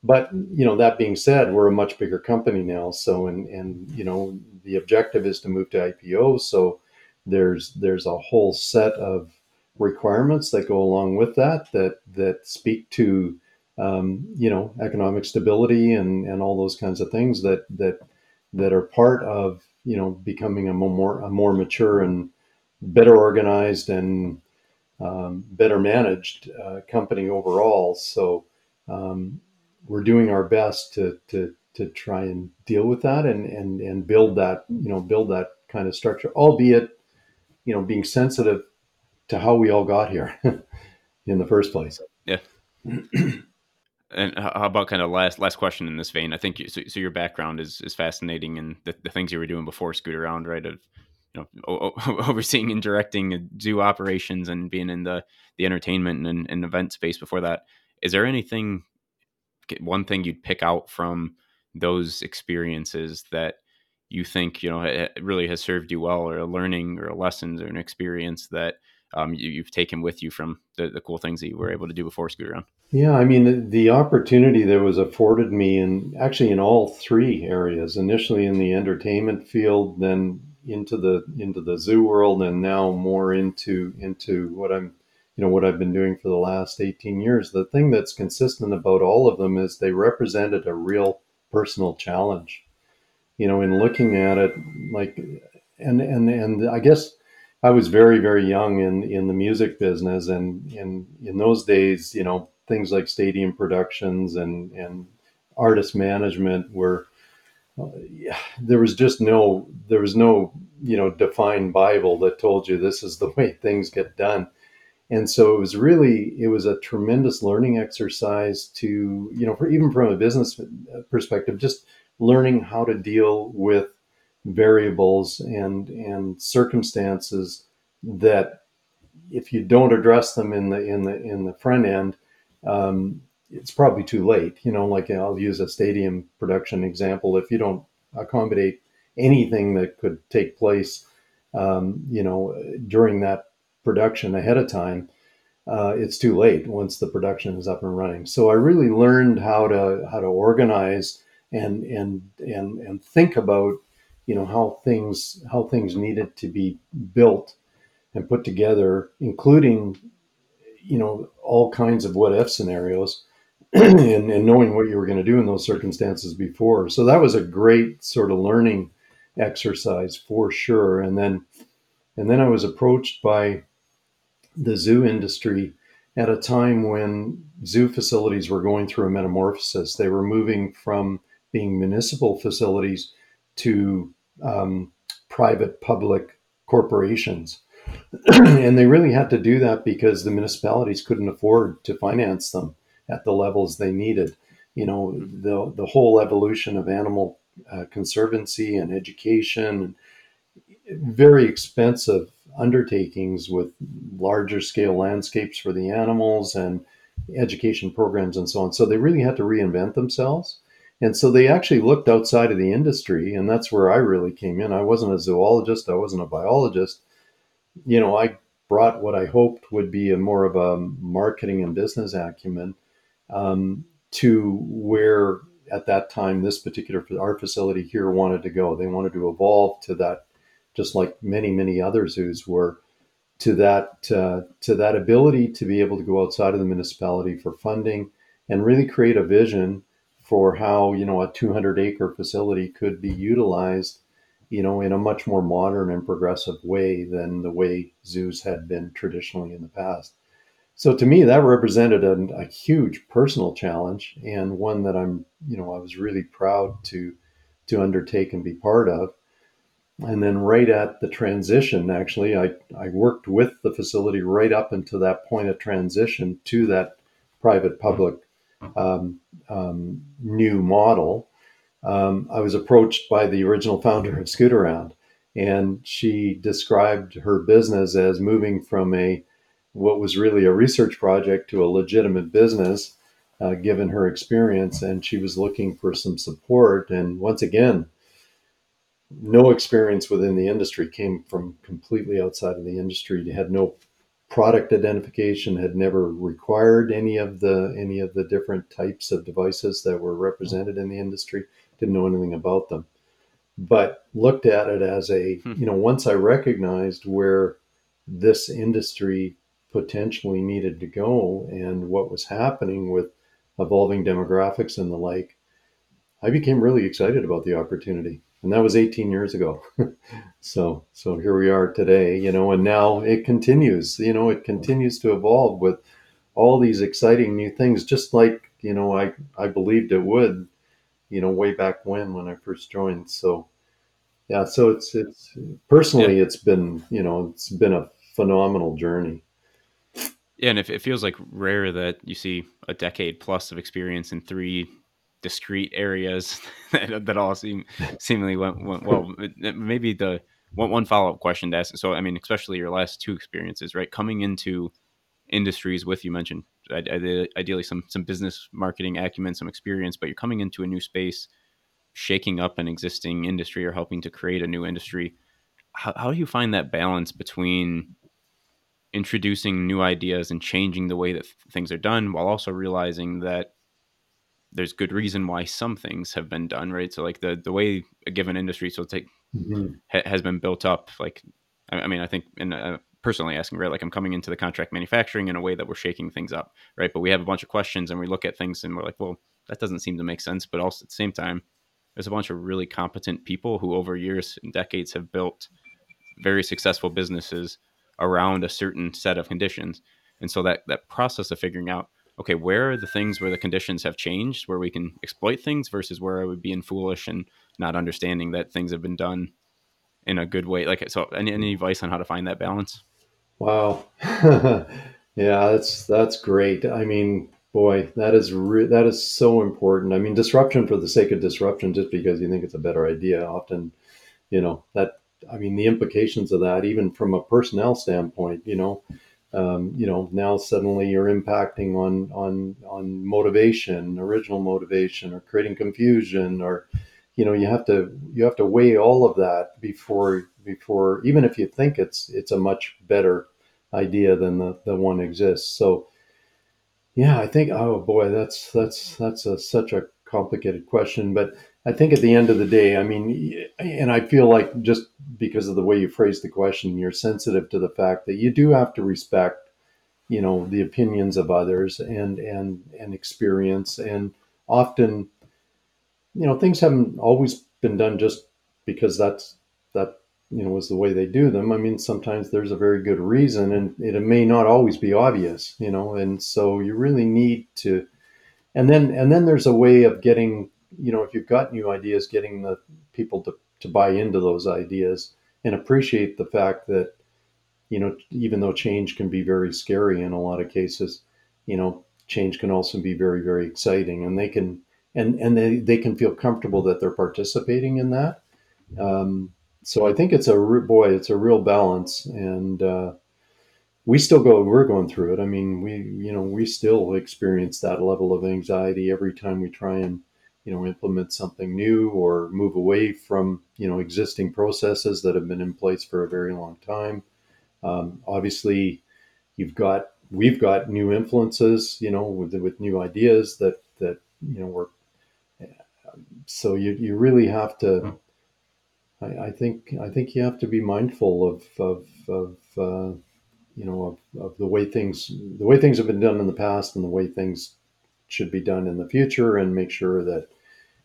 but you know that being said we're a much bigger company now. So and and you know the objective is to move to ipo so there's there's a whole set of requirements that go along with that that that speak to um, you know economic stability and and all those kinds of things that that that are part of you know becoming a more a more mature and better organized and um, better managed uh, company overall. So um, we're doing our best to, to to try and deal with that and and and build that you know build that kind of structure, albeit you know being sensitive to how we all got here [laughs] in the first place. Yeah. [clears throat] and how about kind of last last question in this vein? I think you, so, so. Your background is is fascinating, and the, the things you were doing before Scootaround, right? Of you know [laughs] overseeing and directing zoo operations and being in the the entertainment and, and event space before that is there anything one thing you'd pick out from those experiences that you think you know really has served you well or a learning or a lessons or an experience that um, you, have taken with you from the, the, cool things that you were able to do before Scootaround? yeah i mean the, the opportunity that was afforded me in actually in all three areas initially in the entertainment field then into the into the zoo world and now more into into what I'm you know what I've been doing for the last 18 years. The thing that's consistent about all of them is they represented a real personal challenge you know in looking at it like and and and I guess I was very very young in in the music business and in in those days you know things like stadium productions and and artist management were there was just no there was no you know defined bible that told you this is the [laughs] way things get done. And so it was really it was a tremendous learning exercise to you know for even from a business perspective just learning how to deal with variables and and circumstances that if you don't address them in the in the in the front end um, it's probably too late. You know, like I'll use a stadium production example. If you don't accommodate anything that could take place, um, you know, during that production ahead of time, uh, it's too late once the production is up and running. So I really learned how to how to organize and and and and think about you know how things how things needed to be built and put together, including you know all kinds of what if scenarios and, and knowing what you were going to do in those circumstances before. So that was a great sort of learning exercise for sure. And then, and then I was approached by the zoo industry at a time when zoo facilities were going through a metamorphosis. They were moving from being municipal facilities to um, private public corporations. [clears throat] and they really had to do that because the municipalities couldn't afford to finance them at the levels they needed. You know, the the whole evolution of animal uh, conservancy and education, very expensive undertakings with larger scale landscapes for the animals and education programs and so on. So they really had to reinvent themselves. And so they actually looked outside of the industry, and that's where I really came in. I wasn't a zoologist, I wasn't a biologist. You know, I brought what I hoped would be a more of a marketing and business acumen um, to where at that time this particular art facility here wanted to go. They wanted to evolve to that, just like many many other zoos were, to that uh, to that ability to be able to go outside of the municipality for funding and really create a vision for how you know a 200 acre facility could be utilized you know, in a much more modern and progressive way than the way zoos had been traditionally in the past. So to me, that represented a, huge personal challenge and one that I'm, you know, I was really proud to to undertake and be part of. And then right at the transition, actually, I, I worked with the facility right up until that point of transition to that private public um, um, new model. Um, I was approached by the original founder of Scootaround, and she described her business as moving from a what was really a research project to a legitimate business, uh, given her experience. And she was looking for some support. And once again, no experience within the industry came from completely outside of the industry. Had no product identification, had never required any of the any of the different types of devices that were represented in the industry. Didn't know anything about them, but looked at it as a hmm. you know once I recognized where this industry potentially needed to go and what was happening with evolving demographics and the like, I became really excited about the opportunity. And that was 18 years ago. [laughs] so so here we are today, you know, and now it continues, you know, it continues to evolve with all these exciting new things, just like, you know, I, I believed it would, you know, way back when when I first joined. So yeah, so it's it's personally yeah. it's been, you know, it's been a phenomenal journey. Yeah, and it, it feels like rare that you see a decade plus of experience in three discrete areas [laughs] that, that all seem seemingly went, went well. [laughs] Maybe the one, one follow up question to ask. So, I mean, especially your last two experiences, right? Coming into industries with you mentioned ideally some some business marketing acumen, some experience, but you're coming into a new space, shaking up an existing industry or helping to create a new industry. How, how do you find that balance between introducing new ideas and changing the way that things are done while also realizing that there's good reason why some things have been done right? So like the the way a given industry so take mm-hmm. ha, has been built up like I, I mean i think in uh, personally asking right like i'm coming into the contract manufacturing in a way that we're shaking things up right? But we have a bunch of questions and we look at things and we're like well that doesn't seem to make sense. But also at the same time there's a bunch of really competent people who over years and decades have built very successful businesses around a certain set of conditions. And so that that process of figuring out, okay, where are the things where the conditions have changed, where we can exploit things versus where I would be in foolish and not understanding that things have been done in a good way. Like so any, any advice on how to find that balance? Wow. [laughs] yeah, that's that's great. I mean, boy, that is re- that is so important. I mean, disruption for the sake of disruption, just because you think it's a better idea, often, you know, that I mean, the implications of that, even from a personnel standpoint, you know, um, you know, now suddenly you're impacting on on on motivation, original motivation, or creating confusion, or you know, you have to you have to weigh all of that before before even if you think it's it's a much better idea than the the one exists. So, yeah, I think oh boy, that's that's that's a, such a complicated question, but I think at the end of the day, I mean, and I feel like just because of the way you phrase the question, you're sensitive to the fact that you do have to respect, you know, the opinions of others and and and experience, and often, you know, things haven't always been done just because that's that you know was the way they do them. I mean, sometimes there's a very good reason, and it may not always be obvious, you know, and so you really need to, and then and then there's a way of getting you know, if you've got new ideas, getting the people to, to buy into those ideas and appreciate the fact that, you know, even though change can be very scary in a lot of cases, you know, change can also be very, very exciting and they can, and, and they, they can feel comfortable that they're participating in that. Um, so I think it's a boy, it's a real balance, and uh, we still go. We're going through it. I mean, we you know we still experience that level of anxiety every time we try and you know implement something new or move away from you know existing processes that have been in place for a very long time. Um, obviously you've got we've got new influences you know with, with new ideas that that you know we're so you, you really have to I, I think I think you have to be mindful of of, of uh, you know of, of the way things the way things have been done in the past and the way things should be done in the future and make sure that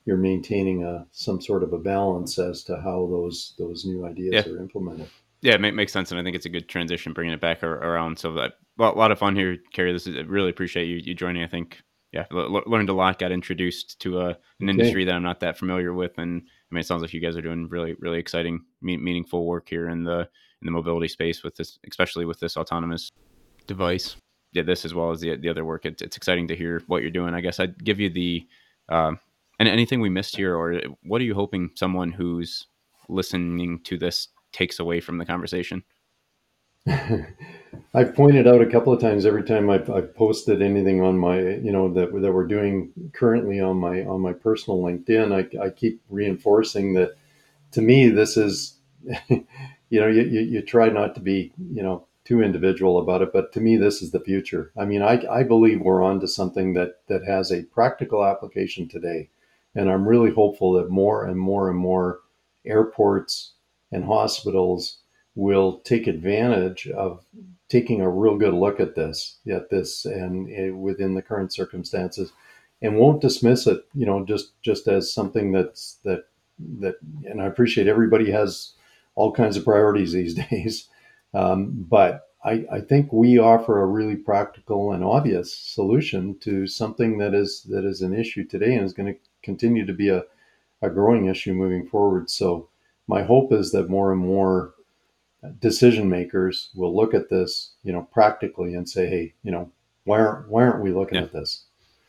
you're maintaining a some sort of a balance as to how those those new ideas Yeah. are implemented. Yeah, it makes sense, and I think it's a good transition bringing it back around. So that a lot of fun here, Kerry. This is I really appreciate you you joining. I think yeah, l- learned a lot, got introduced to uh, an industry that I'm not that familiar with, and I mean, it sounds like you guys are doing really really exciting, me- meaningful work here in the in the mobility space with this, especially with this autonomous device. Yeah, this as well as the the other work. It's, it's exciting to hear what you're doing. I guess I'd give you the um, and anything we missed here, or what are you hoping someone who's listening to this takes away from the conversation? [laughs] I've pointed out a couple of times every time I've, I've posted anything on my, you know, that, that we're doing currently on my on my personal LinkedIn. I, I keep reinforcing that to me this is, [laughs] you know, you, you, you try not to be, you know, too individual about it, but to me this is the future. I mean, I, I believe we're on to something that that has a practical application today, and I'm really hopeful that more and more and more airports and hospitals will take advantage of taking a real good look at this, at this, and uh, within the current circumstances, and won't dismiss it. You know, just just as something that's that that. And I appreciate everybody has all kinds of priorities these [laughs] days, um, but I, I think we offer a really practical and obvious solution to something that is that is an issue today and is going to continue to be a, a growing issue moving forward. So my hope is that more and more decision makers will look at this, you know, practically and say, hey, you know, why aren't why aren't we looking Yeah. at this?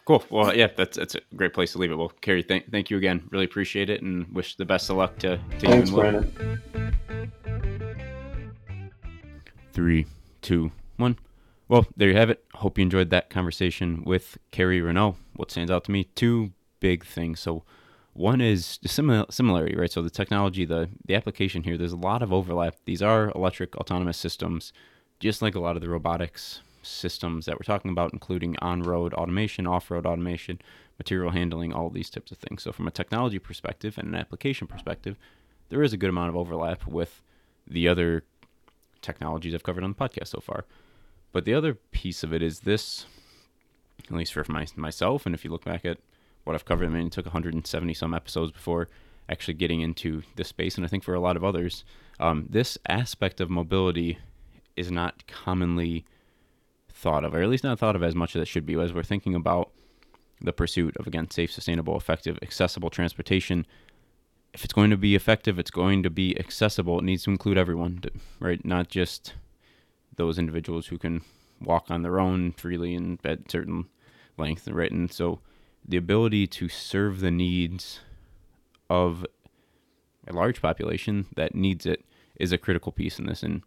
Cool. Well, yeah, that's that's a great place to leave it. Well, Kerry, thank thank you again. Really appreciate it, and wish the best of luck to, to Thanks, you. Brandon. Three, two, one. Well, there you have it. Hope you enjoyed that conversation with Kerry Renaud. What stands out to me? Two big things. So, one is the similarity, right? So the technology, the the application here, there's a lot of overlap. These are electric autonomous systems, just like a lot of the robotics systems that we're talking about, including on-road automation, off-road automation, material handling, all these types of things. So from a technology perspective and an application perspective, there is a good amount of overlap with the other technologies I've covered on the podcast so far. But the other piece of it is this, at least for my, myself, and if you look back at what I've covered, I mean, it took 170 some episodes before actually getting into this space. And I think for a lot of others, um, this aspect of mobility is not commonly thought of, or at least not thought of as much as it should be, as we're thinking about the pursuit of, again, safe, sustainable, effective, accessible transportation. If it's going to be effective, it's going to be accessible. It needs to include everyone, right? Not just those individuals who can walk on their own freely and at certain length, right? And so the ability to serve the needs of a large population that needs it is a critical piece in this. And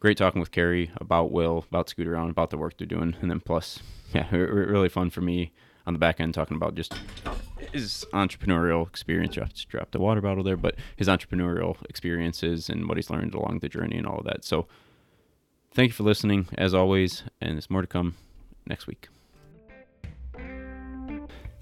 great talking with Kerry about WHILL, about Scootaround, about the work they're doing. And then plus, yeah, re- re- really fun for me on the back end talking about just his entrepreneurial experience. Just dropped the water bottle there, but his entrepreneurial experiences and what he's learned along the journey and all of that. So thank you for listening, as always, and there's more to come next week.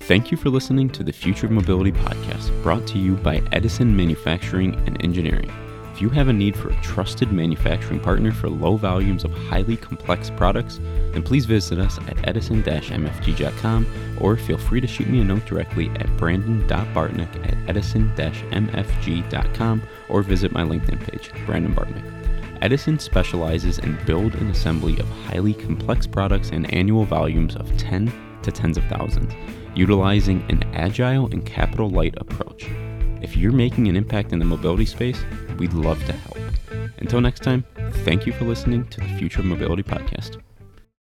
Thank you for listening to the Future of Mobility podcast, brought to you by Edison Manufacturing and Engineering. If you have a need for a trusted manufacturing partner for low volumes of highly complex products, then please visit us at edison-mfg.com or feel free to shoot me a note directly at brandon.bartneck at edison-mfg.com or visit my LinkedIn page, Brandon Bartneck. Edison specializes in build and assembly of highly complex products in annual volumes of 10 to tens of thousands, utilizing an agile and capital light approach. If you're making an impact in the mobility space, we'd love to help. Until next time, thank you for listening to the Future of Mobility podcast.